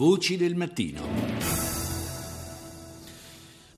Voci del mattino.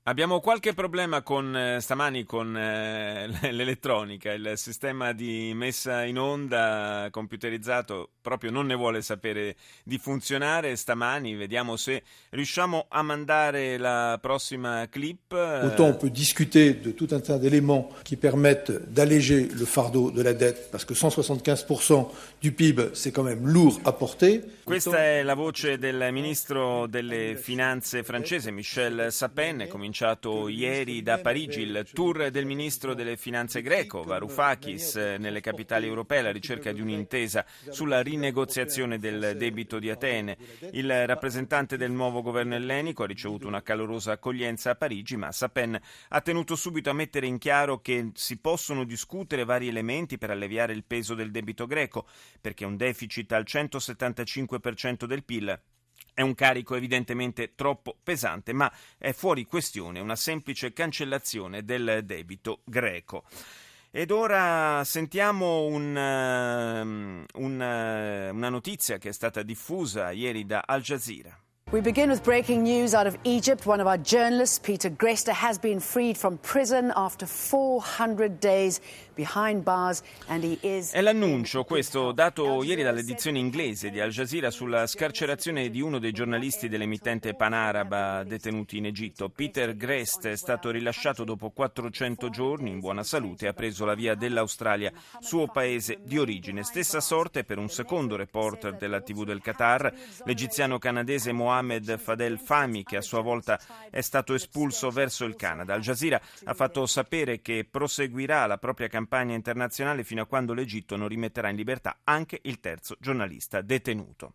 Abbiamo qualche problema con, eh, stamani con eh, l'elettronica, il sistema di messa in onda computerizzato proprio non ne vuole sapere di funzionare stamani, vediamo se riusciamo a mandare la prossima clip. Autant on peut discuter de tout un tas d'éléments qui permettent d'alléger le fardeau de la dette, parce que 175% du PIB c'est quand même lourd à porter. Questa è la voce del ministro delle finanze francese Michel Sapin, cominciato ieri da Parigi il tour del ministro delle finanze greco Varoufakis nelle capitali europee alla ricerca di un'intesa sulla rinegoziazione del debito di Atene. Il rappresentante del nuovo governo ellenico ha ricevuto una calorosa accoglienza a Parigi, ma Sapin ha tenuto subito a mettere in chiaro che si possono discutere vari elementi per alleviare il peso del debito greco, perché un deficit al 175% del PIL è un carico evidentemente troppo pesante, ma è fuori questione una semplice cancellazione del debito greco. Ed ora sentiamo un, um, un, uh, una notizia che è stata diffusa ieri da Al Jazeera. We begin with breaking news out of Egypt. One of our journalists, Peter Grester, has been freed from prison after 400 days behind bars and he is È l'annuncio, questo dato ieri dall'edizione inglese di Al Jazeera sulla scarcerazione di uno dei giornalisti dell'emittente panaraba detenuti in Egitto. Peter Grest è stato rilasciato dopo 400 giorni in buona salute e ha preso la via dell'Australia, suo paese di origine. Stessa sorte per un secondo reporter della TV del Qatar, l'egiziano canadese Mohamed Mohamed Fadel Fami, che a sua volta è stato espulso verso il Canada. Al Jazeera ha fatto sapere che proseguirà la propria campagna internazionale fino a quando l'Egitto non rimetterà in libertà anche il terzo giornalista detenuto.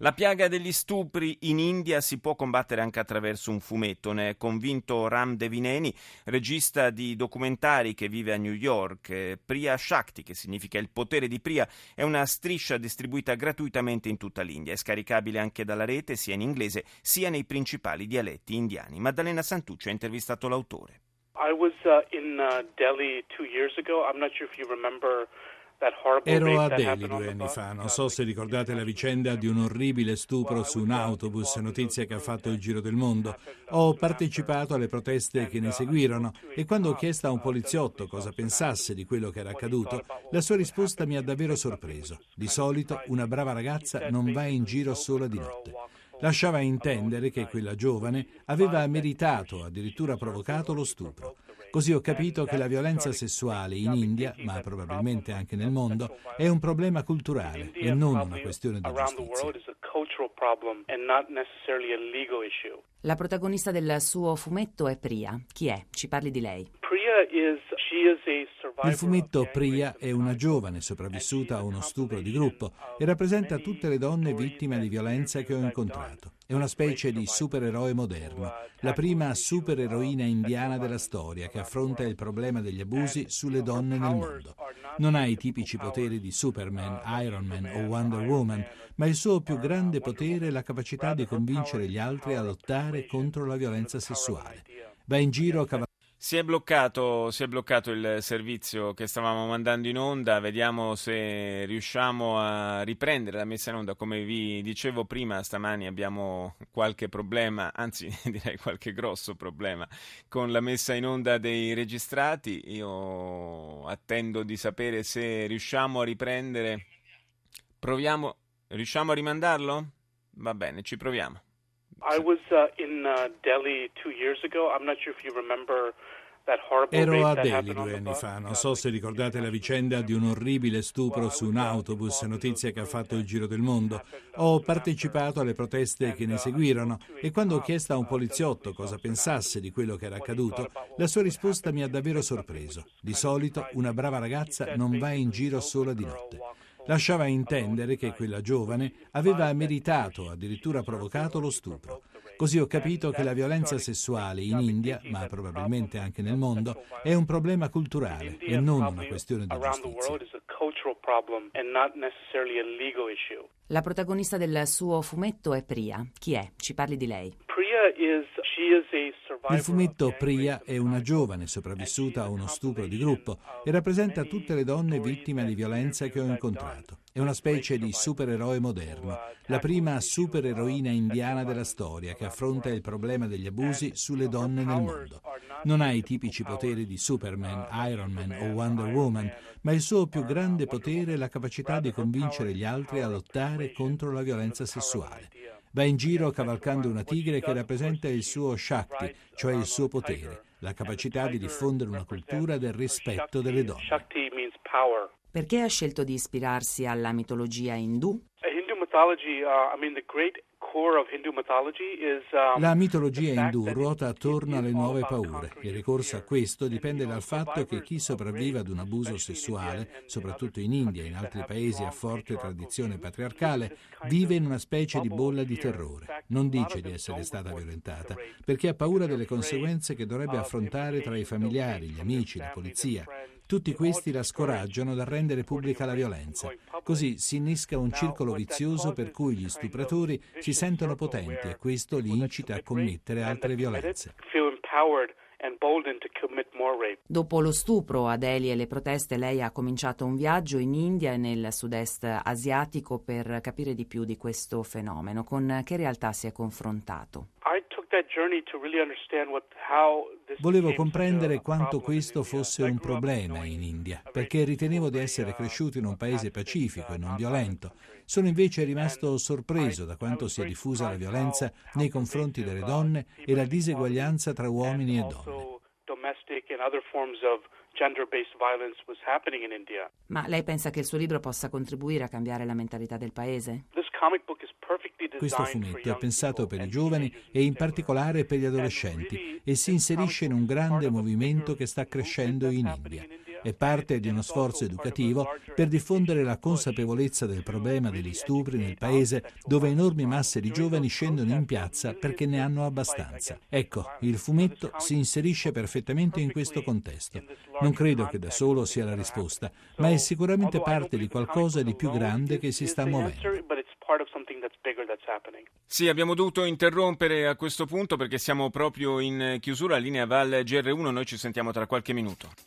La piaga degli stupri in India si può combattere anche attraverso un fumetto, ne è convinto Ram Devineni, regista di documentari che vive a New York. Priya Shakti, che significa il potere di Priya, è una striscia distribuita gratuitamente in tutta l'India. È scaricabile anche dalla rete, sia in inglese sia nei principali dialetti indiani. Maddalena Santucci ha intervistato l'autore. I was uh, in uh, Delhi two years ago. I'm not sure if you remember Ero a Delhi due anni fa, non so se ricordate la vicenda di un orribile stupro su un autobus, notizia che ha fatto il giro del mondo. Ho partecipato alle proteste che ne seguirono e quando ho chiesto a un poliziotto cosa pensasse di quello che era accaduto, la sua risposta mi ha davvero sorpreso. Di solito una brava ragazza non va in giro sola di notte. Lasciava intendere che quella giovane aveva meritato, addirittura provocato lo stupro. Così ho capito che la violenza sessuale in India, ma probabilmente anche nel mondo, è un problema culturale e non una questione di giustizia. La protagonista del suo fumetto è Priya. Chi è? Ci parli di lei. Il fumetto Priya è una giovane sopravvissuta a uno stupro di gruppo e rappresenta tutte le donne vittime di violenza che ho incontrato. È una specie di supereroe moderno, la prima supereroina indiana della storia che affronta il problema degli abusi sulle donne nel mondo. Non ha i tipici poteri di Superman, Iron Man o Wonder Woman, ma il suo più grande potere è la capacità di convincere gli altri a lottare contro la violenza sessuale. Va in giro cavalcando si è, bloccato, si è, bloccato, il servizio che stavamo mandando in onda, vediamo se riusciamo a riprendere la messa in onda. Come vi dicevo prima, stamani abbiamo qualche problema, anzi direi qualche grosso problema con la messa in onda dei registrati. Io attendo di sapere se riusciamo a riprendere. Proviamo, riusciamo a rimandarlo? Va bene, ci proviamo. Ero a Delhi due anni fa, non so se ricordate la vicenda di un orribile stupro su un autobus, notizia che ha fatto il giro del mondo. Ho partecipato alle proteste che ne seguirono. e quando ho chiesto a un poliziotto cosa pensasse di quello che era accaduto, la sua risposta mi ha davvero sorpreso. Di solito una brava ragazza non va in giro sola di notte lasciava intendere che quella giovane aveva meritato, addirittura provocato lo stupro. Così ho capito che la violenza sessuale in India, ma probabilmente anche nel mondo, è un problema culturale e non una questione di giustizia. La protagonista del suo fumetto è Priya. Chi è? Ci parli di lei. Nel fumetto Priya è una giovane sopravvissuta a uno stupro di gruppo e rappresenta tutte le donne vittime di violenza che ho incontrato. È una specie di supereroe moderno, la prima supereroina indiana della storia che affronta il problema degli abusi sulle donne nel mondo. Non ha i tipici poteri di Superman, Iron Man o Wonder Woman, ma il suo più grande potere è la capacità di convincere gli altri a lottare contro la violenza sessuale. Va in giro cavalcando una tigre che rappresenta il suo Shakti, cioè il suo potere, la capacità di diffondere una cultura del rispetto delle donne. Perché ha scelto di ispirarsi alla mitologia indù? Um, la mitologia indù ruota attorno alle nuove paure. Il ricorso a questo dipende dal fatto che chi sopravvive ad un abuso sessuale, soprattutto in India e in altri paesi a forte tradizione patriarcale, vive in una specie di bolla di terrore. Non dice di essere stata violentata, perché ha paura delle conseguenze che dovrebbe affrontare tra i familiari, gli amici, la polizia. Tutti questi la scoraggiano dal rendere pubblica la violenza. Così si innesca un circolo vizioso per cui gli stupratori si sentono potenti e questo li incita a commettere altre violenze. Dopo lo stupro a Delhi e le proteste, lei ha cominciato un viaggio in India e nel sud-est asiatico per capire di più di questo fenomeno. Con che realtà si è confrontato? Volevo comprendere quanto questo fosse un problema in India, perché ritenevo di essere cresciuto in un paese pacifico e non violento. Sono invece rimasto sorpreso da quanto sia diffusa la violenza nei confronti delle donne e la diseguaglianza tra uomini e donne. Ma lei pensa che il suo libro possa contribuire a cambiare la mentalità del paese? Questo fumetto è pensato per i giovani e in particolare per gli adolescenti e si inserisce in un grande movimento che sta crescendo in India. È parte di uno sforzo educativo per diffondere la consapevolezza del problema degli stupri nel paese dove enormi masse di giovani scendono in piazza perché ne hanno abbastanza. Ecco, il fumetto si inserisce perfettamente in questo contesto. Non credo che da solo sia la risposta, ma è sicuramente parte di qualcosa di più grande che si sta muovendo. Sì, abbiamo dovuto interrompere a questo punto perché siamo proprio in chiusura, linea Val GR1, noi ci sentiamo tra qualche minuto.